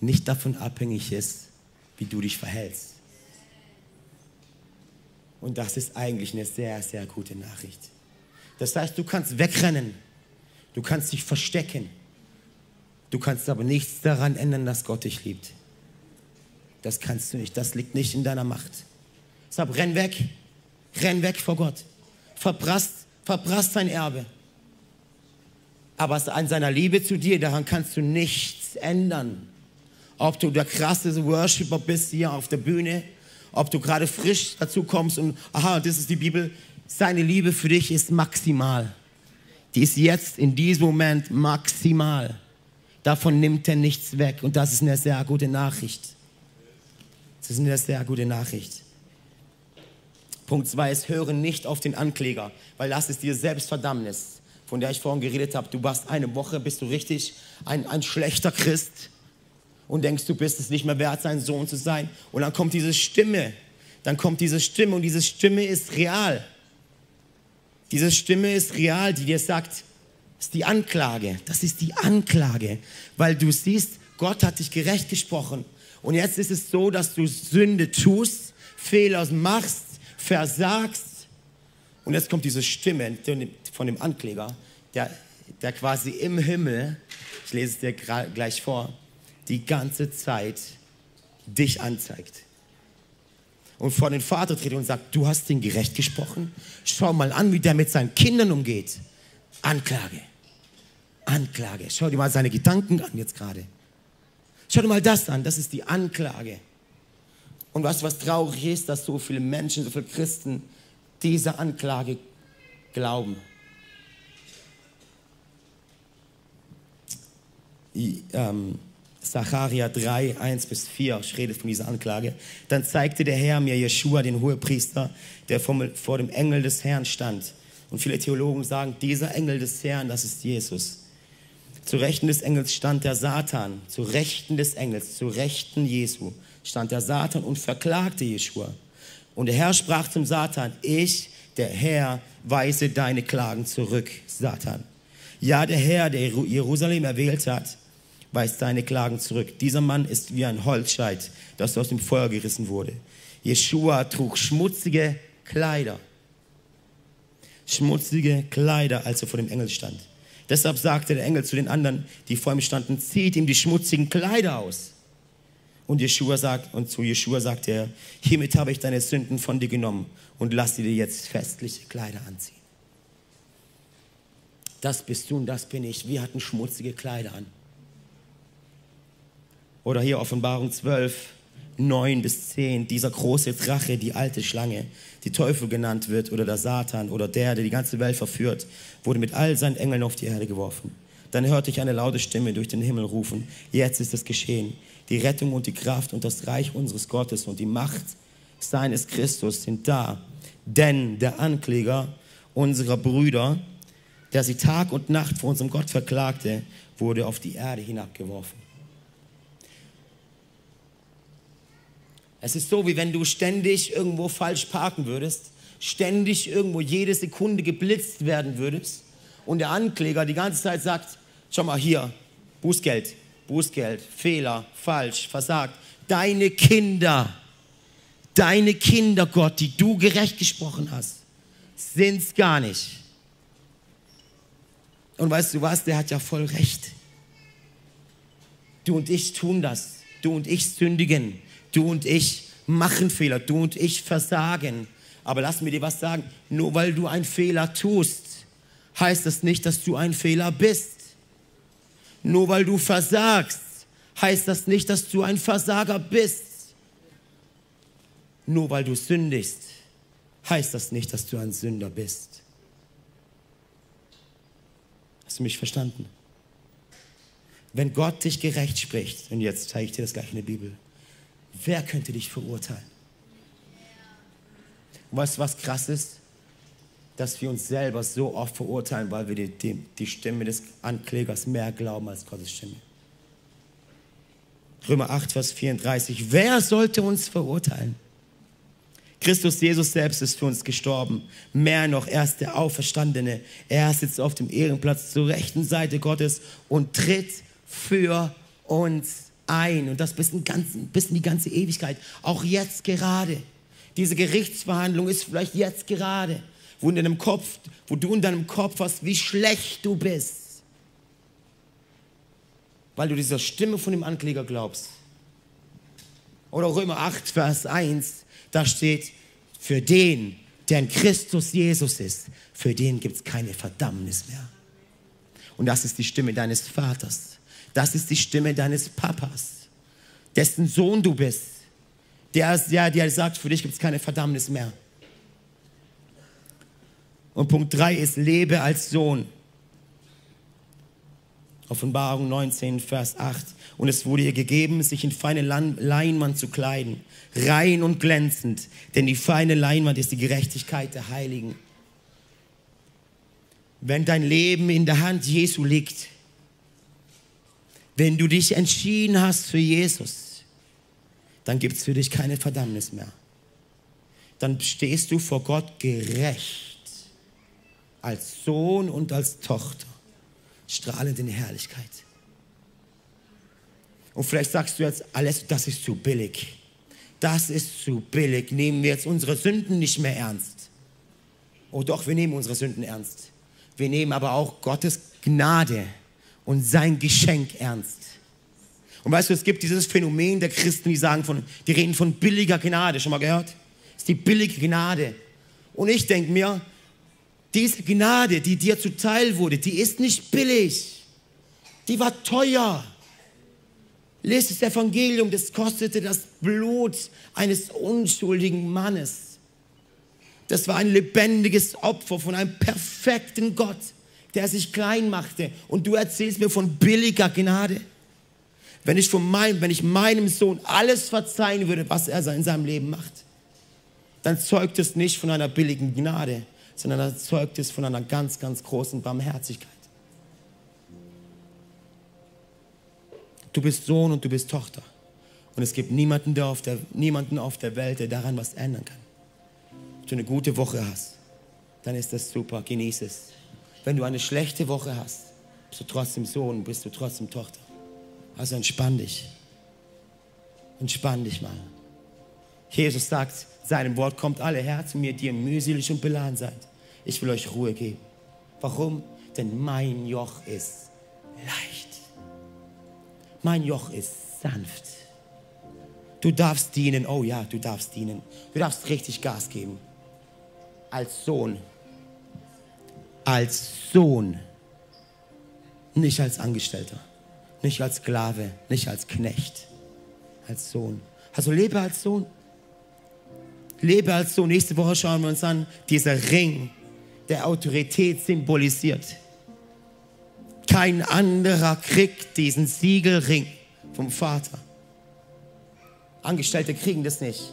nicht davon abhängig ist, wie du dich verhältst. Und das ist eigentlich eine sehr, sehr gute Nachricht. Das heißt, du kannst wegrennen, du kannst dich verstecken, du kannst aber nichts daran ändern, dass Gott dich liebt. Das kannst du nicht, das liegt nicht in deiner Macht. Deshalb renn weg, renn weg vor Gott, verprasst, verprasst sein Erbe. Aber an seiner Liebe zu dir, daran kannst du nichts ändern. Ob du der krasseste Worshipper bist hier auf der Bühne ob du gerade frisch dazu kommst und, aha, das ist die Bibel, seine Liebe für dich ist maximal. Die ist jetzt in diesem Moment maximal. Davon nimmt er nichts weg und das ist eine sehr gute Nachricht. Das ist eine sehr gute Nachricht. Punkt 2 ist, höre nicht auf den Ankläger, weil das ist dir Selbstverdammnis, von der ich vorhin geredet habe. Du warst eine Woche, bist du richtig ein, ein schlechter Christ und denkst, du bist es nicht mehr wert, sein Sohn zu sein. Und dann kommt diese Stimme. Dann kommt diese Stimme und diese Stimme ist real. Diese Stimme ist real, die dir sagt, das ist die Anklage. Das ist die Anklage. Weil du siehst, Gott hat dich gerecht gesprochen. Und jetzt ist es so, dass du Sünde tust, Fehler machst, versagst. Und jetzt kommt diese Stimme von dem Ankläger, der, der quasi im Himmel, ich lese es dir gleich vor, die ganze Zeit dich anzeigt. Und vor den Vater tritt und sagt, du hast ihn gerecht gesprochen. Schau mal an, wie der mit seinen Kindern umgeht. Anklage. Anklage. Schau dir mal seine Gedanken an jetzt gerade. Schau dir mal das an, das ist die Anklage. Und was, was traurig ist, dass so viele Menschen, so viele Christen dieser Anklage glauben. Ich, ähm, Zacharia 3, 1 bis 4 redet von dieser Anklage. Dann zeigte der Herr mir Jeschua, den Hohepriester, der vor dem Engel des Herrn stand. Und viele Theologen sagen, dieser Engel des Herrn, das ist Jesus. Zu Rechten des Engels stand der Satan, zu Rechten des Engels, zu Rechten Jesu stand der Satan und verklagte Jeschua. Und der Herr sprach zum Satan, ich, der Herr, weise deine Klagen zurück, Satan. Ja, der Herr, der Jerusalem erwählt hat, weist seine Klagen zurück. Dieser Mann ist wie ein Holzscheit, das aus dem Feuer gerissen wurde. Jeshua trug schmutzige Kleider. Schmutzige Kleider, als er vor dem Engel stand. Deshalb sagte der Engel zu den anderen, die vor ihm standen, zieht ihm die schmutzigen Kleider aus. Und, Jeshua sagt, und zu Jeshua sagte er, hiermit habe ich deine Sünden von dir genommen und lass dir jetzt festliche Kleider anziehen. das bist du und das bin ich. Wir hatten schmutzige Kleider an. Oder hier Offenbarung 12, 9 bis 10, dieser große Drache, die alte Schlange, die Teufel genannt wird, oder der Satan, oder der, der die ganze Welt verführt, wurde mit all seinen Engeln auf die Erde geworfen. Dann hörte ich eine laute Stimme durch den Himmel rufen, jetzt ist es geschehen. Die Rettung und die Kraft und das Reich unseres Gottes und die Macht seines Christus sind da. Denn der Ankläger unserer Brüder, der sie Tag und Nacht vor unserem Gott verklagte, wurde auf die Erde hinabgeworfen. Es ist so, wie wenn du ständig irgendwo falsch parken würdest, ständig irgendwo jede Sekunde geblitzt werden würdest und der Ankläger die ganze Zeit sagt, schau mal hier, Bußgeld, Bußgeld, Fehler, falsch, versagt. Deine Kinder, deine Kinder, Gott, die du gerecht gesprochen hast, sind's gar nicht. Und weißt du was, der hat ja voll recht. Du und ich tun das. Du und ich sündigen. Du und ich machen Fehler, du und ich versagen. Aber lass mir dir was sagen, nur weil du einen Fehler tust, heißt das nicht, dass du ein Fehler bist. Nur weil du versagst, heißt das nicht, dass du ein Versager bist. Nur weil du sündigst, heißt das nicht, dass du ein Sünder bist. Hast du mich verstanden? Wenn Gott dich gerecht spricht, und jetzt zeige ich dir das gleich in der Bibel, Wer könnte dich verurteilen? Weißt du, was krass ist? Dass wir uns selber so oft verurteilen, weil wir die, die, die Stimme des Anklägers mehr glauben als Gottes Stimme. Römer 8, Vers 34. Wer sollte uns verurteilen? Christus Jesus selbst ist für uns gestorben. Mehr noch, er ist der Auferstandene. Er sitzt auf dem Ehrenplatz zur rechten Seite Gottes und tritt für uns ein und das bis in, ganzen, bis in die ganze Ewigkeit. Auch jetzt gerade. Diese Gerichtsverhandlung ist vielleicht jetzt gerade, wo, in deinem Kopf, wo du in deinem Kopf hast, wie schlecht du bist. Weil du dieser Stimme von dem Ankläger glaubst. Oder Römer 8, Vers 1, da steht, für den, der in Christus Jesus ist, für den gibt es keine Verdammnis mehr. Und das ist die Stimme deines Vaters. Das ist die Stimme deines Papas, dessen Sohn du bist. Der, der sagt, für dich gibt es keine Verdammnis mehr. Und Punkt 3 ist, lebe als Sohn. Offenbarung 19, Vers 8. Und es wurde ihr gegeben, sich in feine Leinwand zu kleiden, rein und glänzend, denn die feine Leinwand ist die Gerechtigkeit der Heiligen. Wenn dein Leben in der Hand Jesu liegt, wenn du dich entschieden hast für Jesus, dann gibt es für dich keine Verdammnis mehr. Dann stehst du vor Gott gerecht, als Sohn und als Tochter, strahlend in Herrlichkeit. Und vielleicht sagst du jetzt, alles, das ist zu billig. Das ist zu billig. Nehmen wir jetzt unsere Sünden nicht mehr ernst. Oh doch, wir nehmen unsere Sünden ernst. Wir nehmen aber auch Gottes Gnade ernst und sein Geschenk ernst. Und weißt du, es gibt dieses Phänomen der Christen, die sagen von, die reden von billiger Gnade. Schon mal gehört? Das ist die billige Gnade. Und ich denke mir, diese Gnade, die dir zuteil wurde, die ist nicht billig. Die war teuer. Lest das Evangelium, das kostete das Blut eines unschuldigen Mannes. Das war ein lebendiges Opfer von einem perfekten Gott der sich klein machte. Und du erzählst mir von billiger Gnade. Wenn ich, von meinem, wenn ich meinem Sohn alles verzeihen würde, was er in seinem Leben macht, dann zeugt es nicht von einer billigen Gnade, sondern dann zeugt es von einer ganz, ganz großen Barmherzigkeit. Du bist Sohn und du bist Tochter. Und es gibt niemanden, der auf der, niemanden auf der Welt, der daran was ändern kann. Wenn du eine gute Woche hast, dann ist das super, genieß es. Wenn du eine schlechte Woche hast, bist du trotzdem Sohn, bist du trotzdem Tochter. Also entspann dich. Entspann dich mal. Jesus sagt, seinem Wort kommt alle her zu mir, die ihr mühselig und beladen seid. Ich will euch Ruhe geben. Warum? Denn mein Joch ist leicht. Mein Joch ist sanft. Du darfst dienen. Oh ja, du darfst dienen. Du darfst richtig Gas geben. Als Sohn als Sohn Nicht als Angestellter, nicht als Sklave, nicht als Knecht, als Sohn. Also lebe als Sohn. Lebe als Sohn. Nächste Woche schauen wir uns an, dieser Ring der Autorität symbolisiert. Kein anderer kriegt diesen Siegelring vom Vater. Angestellte kriegen das nicht,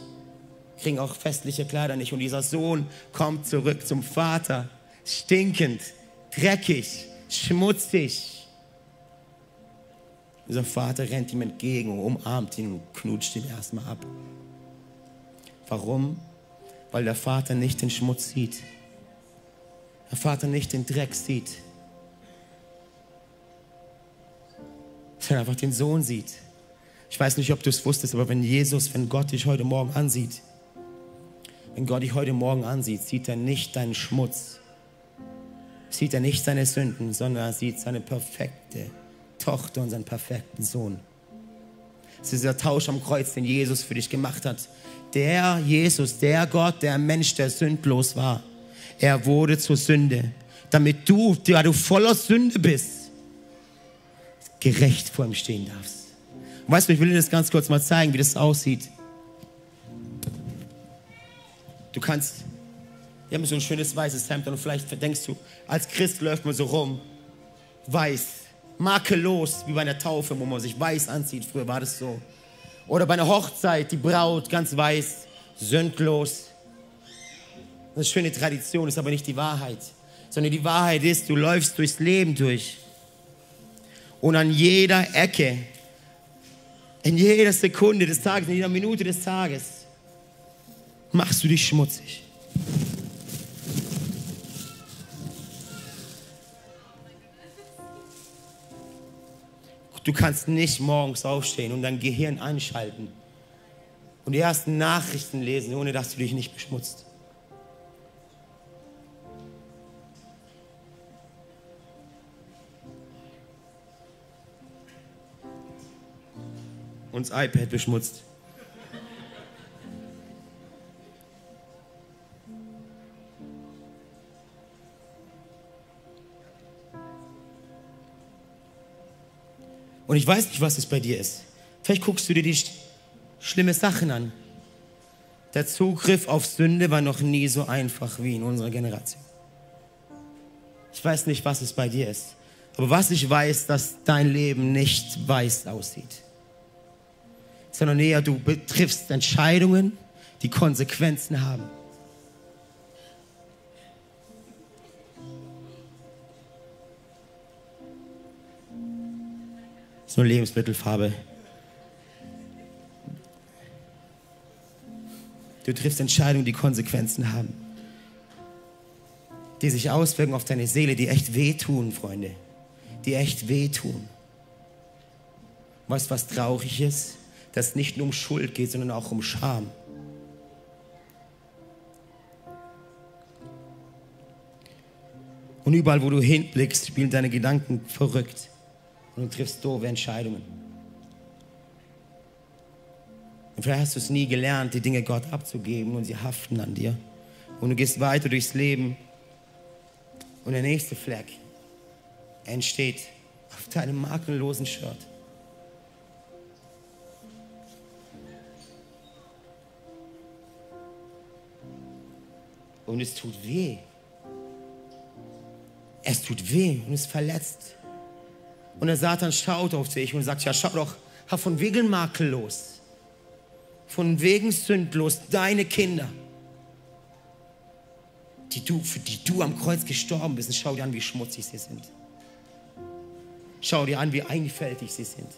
kriegen auch festliche Kleider nicht. Und dieser Sohn kommt zurück zum Vater, stinkend, dreckig, schmutzig. Dieser Vater rennt ihm entgegen, umarmt ihn und knutscht ihn erstmal ab. Warum? Weil der Vater nicht den Schmutz sieht. Der Vater nicht den Dreck sieht. Sondern einfach den Sohn sieht. Ich weiß nicht, ob du es wusstest, aber wenn Jesus, wenn Gott dich heute Morgen ansieht, wenn Gott dich heute Morgen ansieht, sieht er nicht deinen Schmutz, sieht er nicht seine Sünden, sondern er sieht seine perfekte Tochter und seinen perfekten Sohn. Es ist der Tausch am Kreuz, den Jesus für dich gemacht hat. Der Jesus, der Gott, der Mensch, der sündlos war, er wurde zur Sünde, damit du, da du voller Sünde bist, gerecht vor ihm stehen darfst. Weißt du, ich will dir das ganz kurz mal zeigen, wie das aussieht. Du kannst, wir haben so ein schönes weißes Hemd und vielleicht denkst du, als Christ läuft man so rum, weiß, makellos, wie bei einer Taufe, wo man sich weiß anzieht. Früher war das so. Oder bei einer Hochzeit, die Braut ganz weiß, sündlos. Das ist eine schöne Tradition, ist aber nicht die Wahrheit. Sondern die Wahrheit ist, du läufst durchs Leben durch. Und an jeder Ecke, in jeder Sekunde des Tages, in jeder Minute des Tages, machst du dich schmutzig. Du kannst nicht morgens aufstehen und dein Gehirn einschalten und die ersten Nachrichten lesen, ohne dass du dich nicht beschmutzt. Und das iPad beschmutzt. Und ich weiß nicht, was es bei dir ist. Vielleicht guckst du dir die schlimme Sachen an. Der Zugriff auf Sünde war noch nie so einfach wie in unserer Generation. Ich weiß nicht, was es bei dir ist. Aber was ich weiß, dass dein Leben nicht weiß aussieht, sondern eher du betriffst Entscheidungen, die Konsequenzen haben. Ist nur Lebensmittelfarbe. Du triffst Entscheidungen, die Konsequenzen haben. Die sich auswirken auf deine Seele, die echt wehtun, Freunde. Die echt wehtun. Weißt du, was traurig ist? Dass es nicht nur um Schuld geht, sondern auch um Scham. Und überall, wo du hinblickst, spielen deine Gedanken verrückt und du triffst doofe Entscheidungen. Und vielleicht hast du es nie gelernt, die Dinge Gott abzugeben und sie haften an dir. Und du gehst weiter durchs Leben und der nächste Fleck entsteht auf deinem makellosen Shirt. Und es tut weh. Es tut weh und es verletzt. Und der Satan schaut auf dich und sagt, ja, schau doch, von wegen makellos, von wegen sündlos, deine Kinder, die du, für die du am Kreuz gestorben bist, und schau dir an, wie schmutzig sie sind. Schau dir an, wie einfältig sie sind.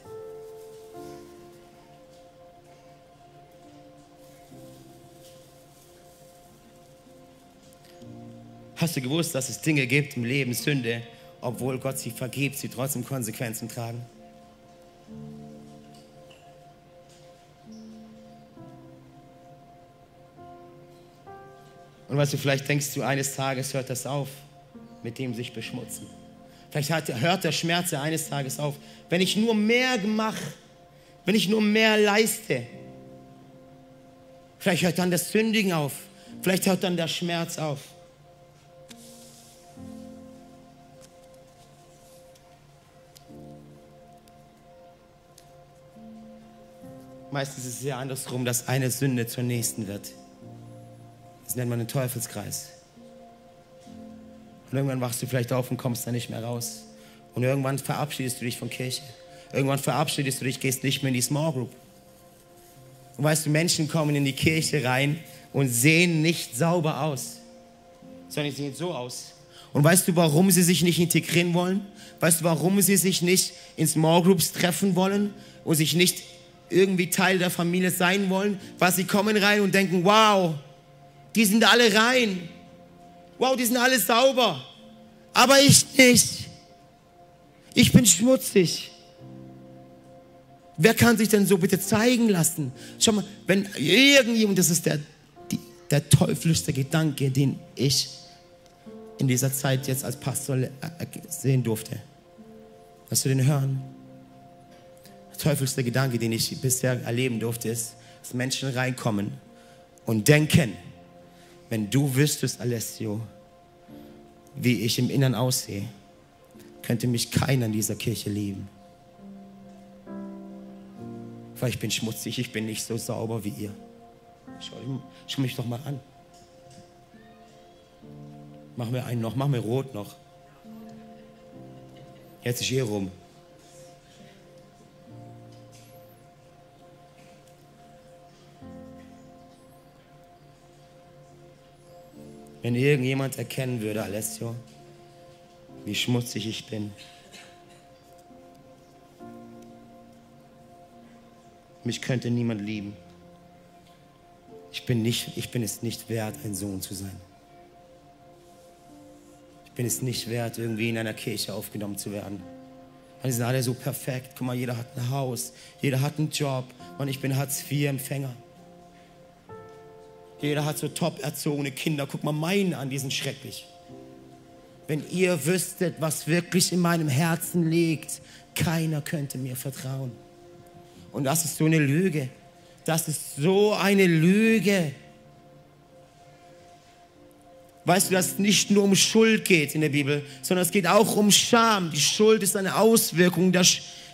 Hast du gewusst, dass es Dinge gibt im Leben, Sünde, obwohl Gott sie vergibt, sie trotzdem Konsequenzen tragen? Und weißt du, vielleicht denkst du, eines Tages hört das auf, mit dem sich beschmutzen. Vielleicht hört der Schmerz eines Tages auf. Wenn ich nur mehr mache, wenn ich nur mehr leiste, vielleicht hört dann das Sündigen auf, vielleicht hört dann der Schmerz auf. Meistens ist es ja andersrum, dass eine Sünde zur nächsten wird. Das nennt man den Teufelskreis. Und irgendwann wachst du vielleicht auf und kommst da nicht mehr raus. Und irgendwann verabschiedest du dich von Kirche. Irgendwann verabschiedest du dich, gehst nicht mehr in die Small Group. Und weißt du, Menschen kommen in die Kirche rein und sehen nicht sauber aus, sondern sie sehen so aus. Und weißt du, warum sie sich nicht integrieren wollen? Weißt du, warum sie sich nicht in Small Groups treffen wollen und sich nicht irgendwie Teil der Familie sein wollen? Weil sie kommen rein und denken, wow, die sind alle rein. Wow, die sind alle sauber. Aber ich nicht. Ich bin schmutzig. Wer kann sich denn so bitte zeigen lassen? Schau mal, wenn irgendjemand, das ist der, die, der teuflischste Gedanke, den ich in dieser Zeit jetzt als Pastor äh, sehen durfte. Hast du den hören? Teuflischste Gedanke, den ich bisher erleben durfte, ist, dass Menschen reinkommen und denken, wenn du wüsstest, Alessio, wie ich im Innern aussehe, könnte mich keiner in dieser Kirche lieben. Weil ich bin schmutzig, ich bin nicht so sauber wie ihr. Schau, schau mich doch mal an. Mach mir einen noch, mach mir rot noch. Jetzt ist hier rum. Wenn irgendjemand erkennen würde, Alessio, wie schmutzig ich bin, mich könnte niemand lieben. Ich bin, nicht, ich bin es nicht wert, ein Sohn zu sein bin es nicht wert, irgendwie in einer Kirche aufgenommen zu werden. Und die sind alle so perfekt. Guck mal, jeder hat ein Haus, jeder hat einen Job und ich bin Hartz-IV-Empfänger. Jeder hat so top erzogene Kinder. Guck mal meinen an, die sind schrecklich. Wenn ihr wüsstet, was wirklich in meinem Herzen liegt, keiner könnte mir vertrauen. Und das ist so eine Lüge. Das ist so eine Lüge. Weißt du, dass es nicht nur um Schuld geht in der Bibel, sondern es geht auch um Scham. Die Schuld ist eine Auswirkung der,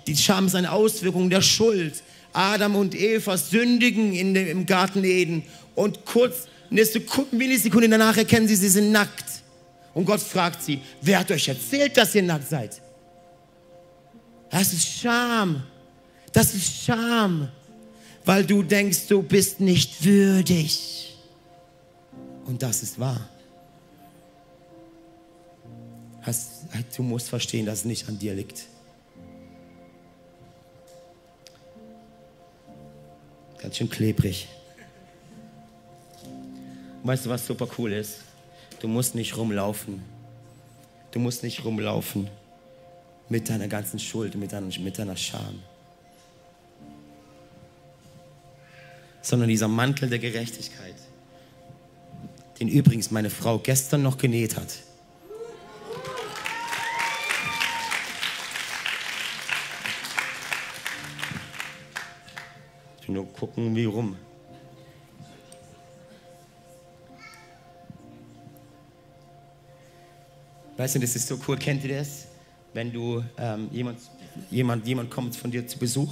die Scham ist eine Auswirkung der Schuld. Adam und Eva sündigen in dem, im Garten Eden und kurz, eine Sekunde, Millisekunde danach erkennen sie, sie sind nackt. Und Gott fragt sie, wer hat euch erzählt, dass ihr nackt seid? Das ist Scham. Das ist Scham, weil du denkst, du bist nicht würdig. Und das ist wahr du musst verstehen, dass es nicht an dir liegt. Ganz schön klebrig. Weißt du, was super cool ist? Du musst nicht rumlaufen. Du musst nicht rumlaufen mit deiner ganzen Schuld, mit deiner, mit deiner Scham. Sondern dieser Mantel der Gerechtigkeit, den übrigens meine Frau gestern noch genäht hat nur gucken, wie rum. Weißt du, das ist so cool. Kennt ihr das? Wenn du ähm, jemand, jemand, jemand kommt von dir zu Besuch.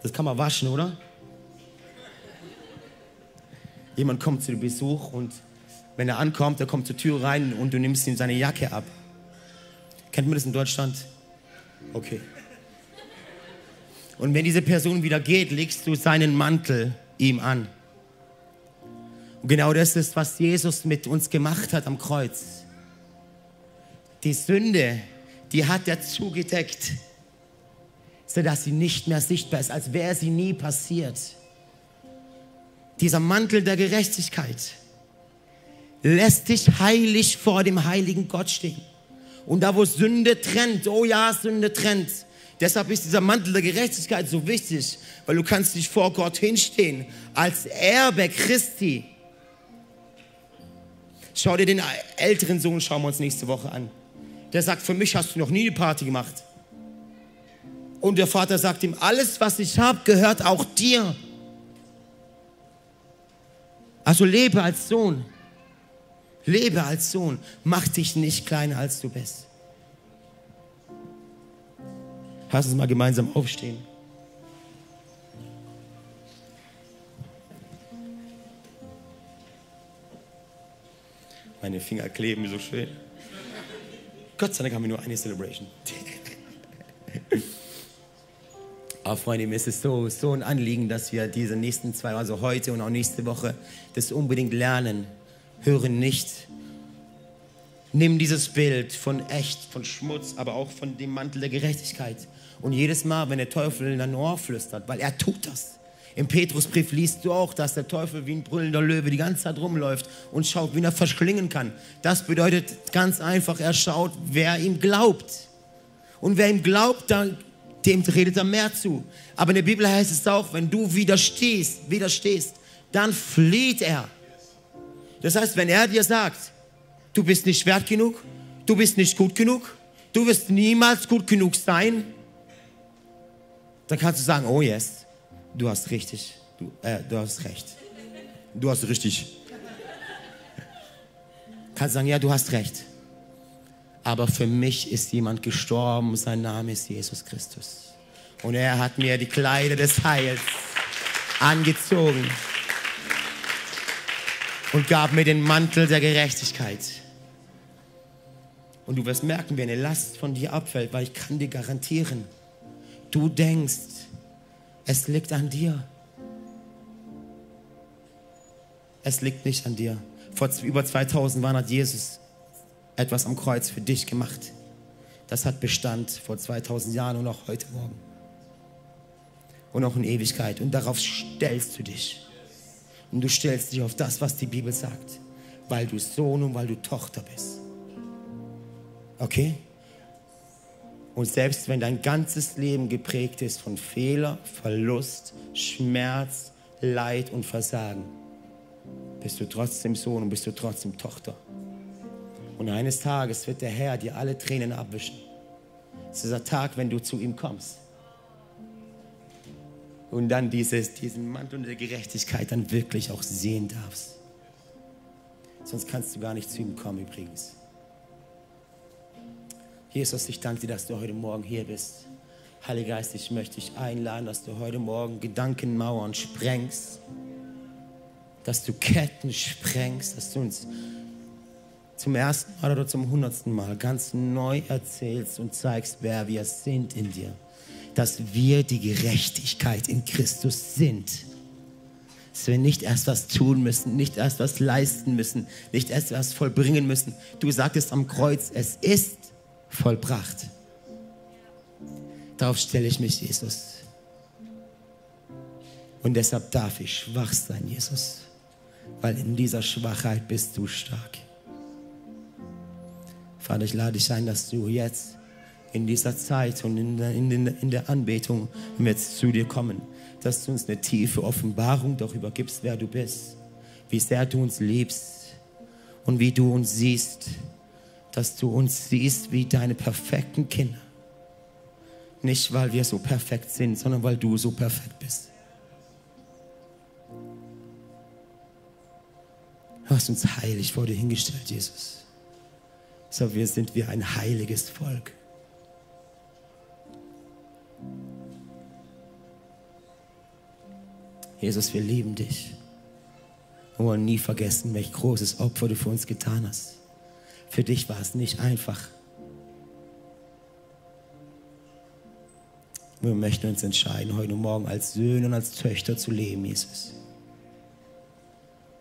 Das kann man waschen, oder? Jemand kommt zu Besuch und wenn er ankommt, er kommt zur Tür rein und du nimmst ihm seine Jacke ab. Kennt man das in Deutschland? Okay. Und wenn diese Person wieder geht, legst du seinen Mantel ihm an. Und genau das ist, was Jesus mit uns gemacht hat am Kreuz. Die Sünde, die hat er zugedeckt, sodass sie nicht mehr sichtbar ist, als wäre sie nie passiert. Dieser Mantel der Gerechtigkeit lässt dich heilig vor dem heiligen Gott stehen. Und da, wo Sünde trennt, oh ja, Sünde trennt, Deshalb ist dieser Mantel der Gerechtigkeit so wichtig, weil du kannst dich vor Gott hinstehen als Erbe Christi. Schau dir den älteren Sohn, schauen wir uns nächste Woche an der sagt, für mich hast du noch nie eine Party gemacht. Und der Vater sagt ihm, alles, was ich habe, gehört auch dir. Also lebe als Sohn. Lebe als Sohn. Mach dich nicht kleiner, als du bist. Lass uns mal gemeinsam aufstehen. Meine Finger kleben so schön. Gott sei Dank haben wir nur eine Celebration. Aber Freunde, mir ist es so, so ein Anliegen, dass wir diese nächsten zwei, also heute und auch nächste Woche, das unbedingt lernen. Hören nicht. Nimm dieses Bild von echt, von Schmutz, aber auch von dem Mantel der Gerechtigkeit. Und jedes Mal, wenn der Teufel in dein Ohr flüstert, weil er tut das. Im Petrusbrief liest du auch, dass der Teufel wie ein brüllender Löwe die ganze Zeit rumläuft und schaut, wie er verschlingen kann. Das bedeutet ganz einfach, er schaut, wer ihm glaubt. Und wer ihm glaubt, dann dem redet er mehr zu. Aber in der Bibel heißt es auch, wenn du widerstehst, widerstehst, dann flieht er. Das heißt, wenn er dir sagt, du bist nicht wert genug, du bist nicht gut genug, du wirst niemals gut genug sein, dann kannst du sagen, oh yes, du hast richtig, du, äh, du hast recht. Du hast richtig. Kannst sagen, ja, du hast recht aber für mich ist jemand gestorben, sein Name ist Jesus Christus. Und er hat mir die Kleider des Heils angezogen und gab mir den Mantel der Gerechtigkeit. Und du wirst merken, wie eine Last von dir abfällt, weil ich kann dir garantieren, du denkst, es liegt an dir. Es liegt nicht an dir. Vor über 2000 Jahren hat Jesus etwas am Kreuz für dich gemacht. Das hat Bestand vor 2000 Jahren und auch heute Morgen. Und auch in Ewigkeit. Und darauf stellst du dich. Und du stellst dich auf das, was die Bibel sagt. Weil du Sohn und weil du Tochter bist. Okay? Und selbst wenn dein ganzes Leben geprägt ist von Fehler, Verlust, Schmerz, Leid und Versagen, bist du trotzdem Sohn und bist du trotzdem Tochter. Und eines Tages wird der Herr dir alle Tränen abwischen. Es ist dieser Tag, wenn du zu ihm kommst. Und dann dieses, diesen Mantel der Gerechtigkeit dann wirklich auch sehen darfst. Sonst kannst du gar nicht zu ihm kommen übrigens. Jesus, ich danke dir, dass du heute Morgen hier bist. Heiliger Geist, ich möchte dich einladen, dass du heute Morgen Gedankenmauern sprengst, dass du Ketten sprengst, dass du uns zum ersten Mal oder zum hundertsten Mal ganz neu erzählst und zeigst, wer wir sind in dir. Dass wir die Gerechtigkeit in Christus sind. Dass wir nicht erst was tun müssen, nicht erst was leisten müssen, nicht erst was vollbringen müssen. Du sagtest am Kreuz, es ist vollbracht. Darauf stelle ich mich, Jesus. Und deshalb darf ich schwach sein, Jesus, weil in dieser Schwachheit bist du stark. Vater, ich lade dich ein, dass du jetzt in dieser Zeit und in der, in, der Anbetung, wenn wir jetzt zu dir kommen, dass du uns eine tiefe Offenbarung darüber gibst, wer du bist, wie sehr du uns liebst und wie du uns siehst, dass du uns siehst wie deine perfekten Kinder. Nicht, weil wir so perfekt sind, sondern weil du so perfekt bist. Du hast uns heilig vor dir hingestellt, Jesus sondern wir sind wie ein heiliges Volk. Jesus, wir lieben dich. Wir wollen nie vergessen, welch großes Opfer du für uns getan hast. Für dich war es nicht einfach. Wir möchten uns entscheiden, heute Morgen als Söhne und als Töchter zu leben, Jesus.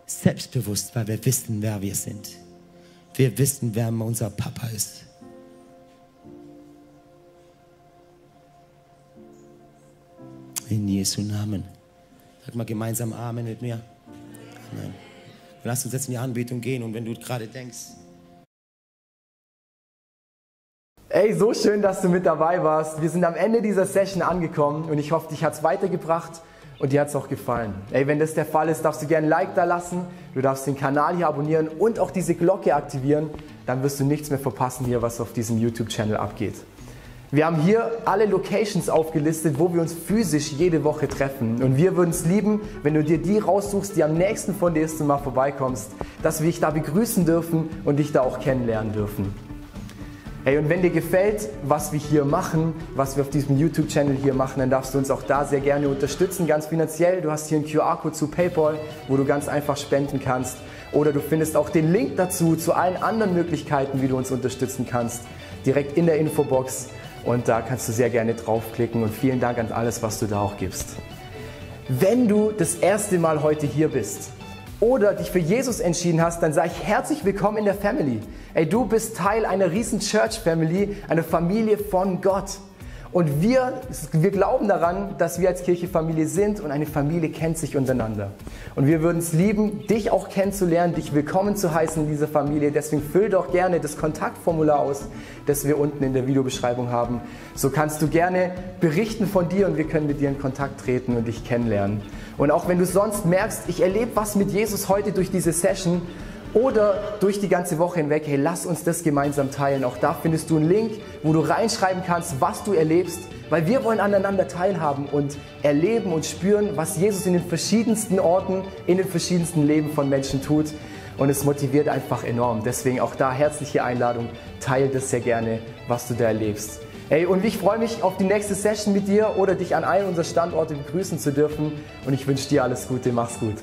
Selbstbewusst, weil wir wissen, wer wir sind. Wir wissen, wer unser Papa ist. In Jesu Namen. Sag mal gemeinsam Amen mit mir. Amen. Lass uns jetzt in die Anbetung gehen und wenn du gerade denkst, Ey, so schön, dass du mit dabei warst. Wir sind am Ende dieser Session angekommen und ich hoffe, dich hat es weitergebracht und dir hat es auch gefallen. Ey, wenn das der Fall ist, darfst du gerne ein Like da lassen, du darfst den Kanal hier abonnieren und auch diese Glocke aktivieren, dann wirst du nichts mehr verpassen hier, was auf diesem YouTube-Channel abgeht. Wir haben hier alle Locations aufgelistet, wo wir uns physisch jede Woche treffen. Und wir würden es lieben, wenn du dir die raussuchst, die am nächsten von dir ist und mal vorbeikommst, dass wir dich da begrüßen dürfen und dich da auch kennenlernen dürfen. Hey, und wenn dir gefällt, was wir hier machen, was wir auf diesem YouTube-Channel hier machen, dann darfst du uns auch da sehr gerne unterstützen, ganz finanziell. Du hast hier einen QR-Code zu PayPal, wo du ganz einfach spenden kannst. Oder du findest auch den Link dazu, zu allen anderen Möglichkeiten, wie du uns unterstützen kannst, direkt in der Infobox. Und da kannst du sehr gerne draufklicken. Und vielen Dank an alles, was du da auch gibst. Wenn du das erste Mal heute hier bist oder dich für Jesus entschieden hast, dann sage ich herzlich willkommen in der Family. Ey, du bist Teil einer riesen Church Family, einer Familie von Gott. Und wir, wir glauben daran, dass wir als Kirche Familie sind und eine Familie kennt sich untereinander. Und wir würden es lieben, dich auch kennenzulernen, dich willkommen zu heißen in dieser Familie. Deswegen füll doch gerne das Kontaktformular aus, das wir unten in der Videobeschreibung haben. So kannst du gerne berichten von dir und wir können mit dir in Kontakt treten und dich kennenlernen. Und auch wenn du sonst merkst, ich erlebe was mit Jesus heute durch diese Session, oder durch die ganze Woche hinweg, hey, lass uns das gemeinsam teilen. Auch da findest du einen Link, wo du reinschreiben kannst, was du erlebst, weil wir wollen aneinander teilhaben und erleben und spüren, was Jesus in den verschiedensten Orten, in den verschiedensten Leben von Menschen tut. Und es motiviert einfach enorm. Deswegen auch da herzliche Einladung, teile das sehr gerne, was du da erlebst. Hey, und ich freue mich auf die nächste Session mit dir oder dich an einem unserer Standorte begrüßen zu dürfen. Und ich wünsche dir alles Gute. Mach's gut.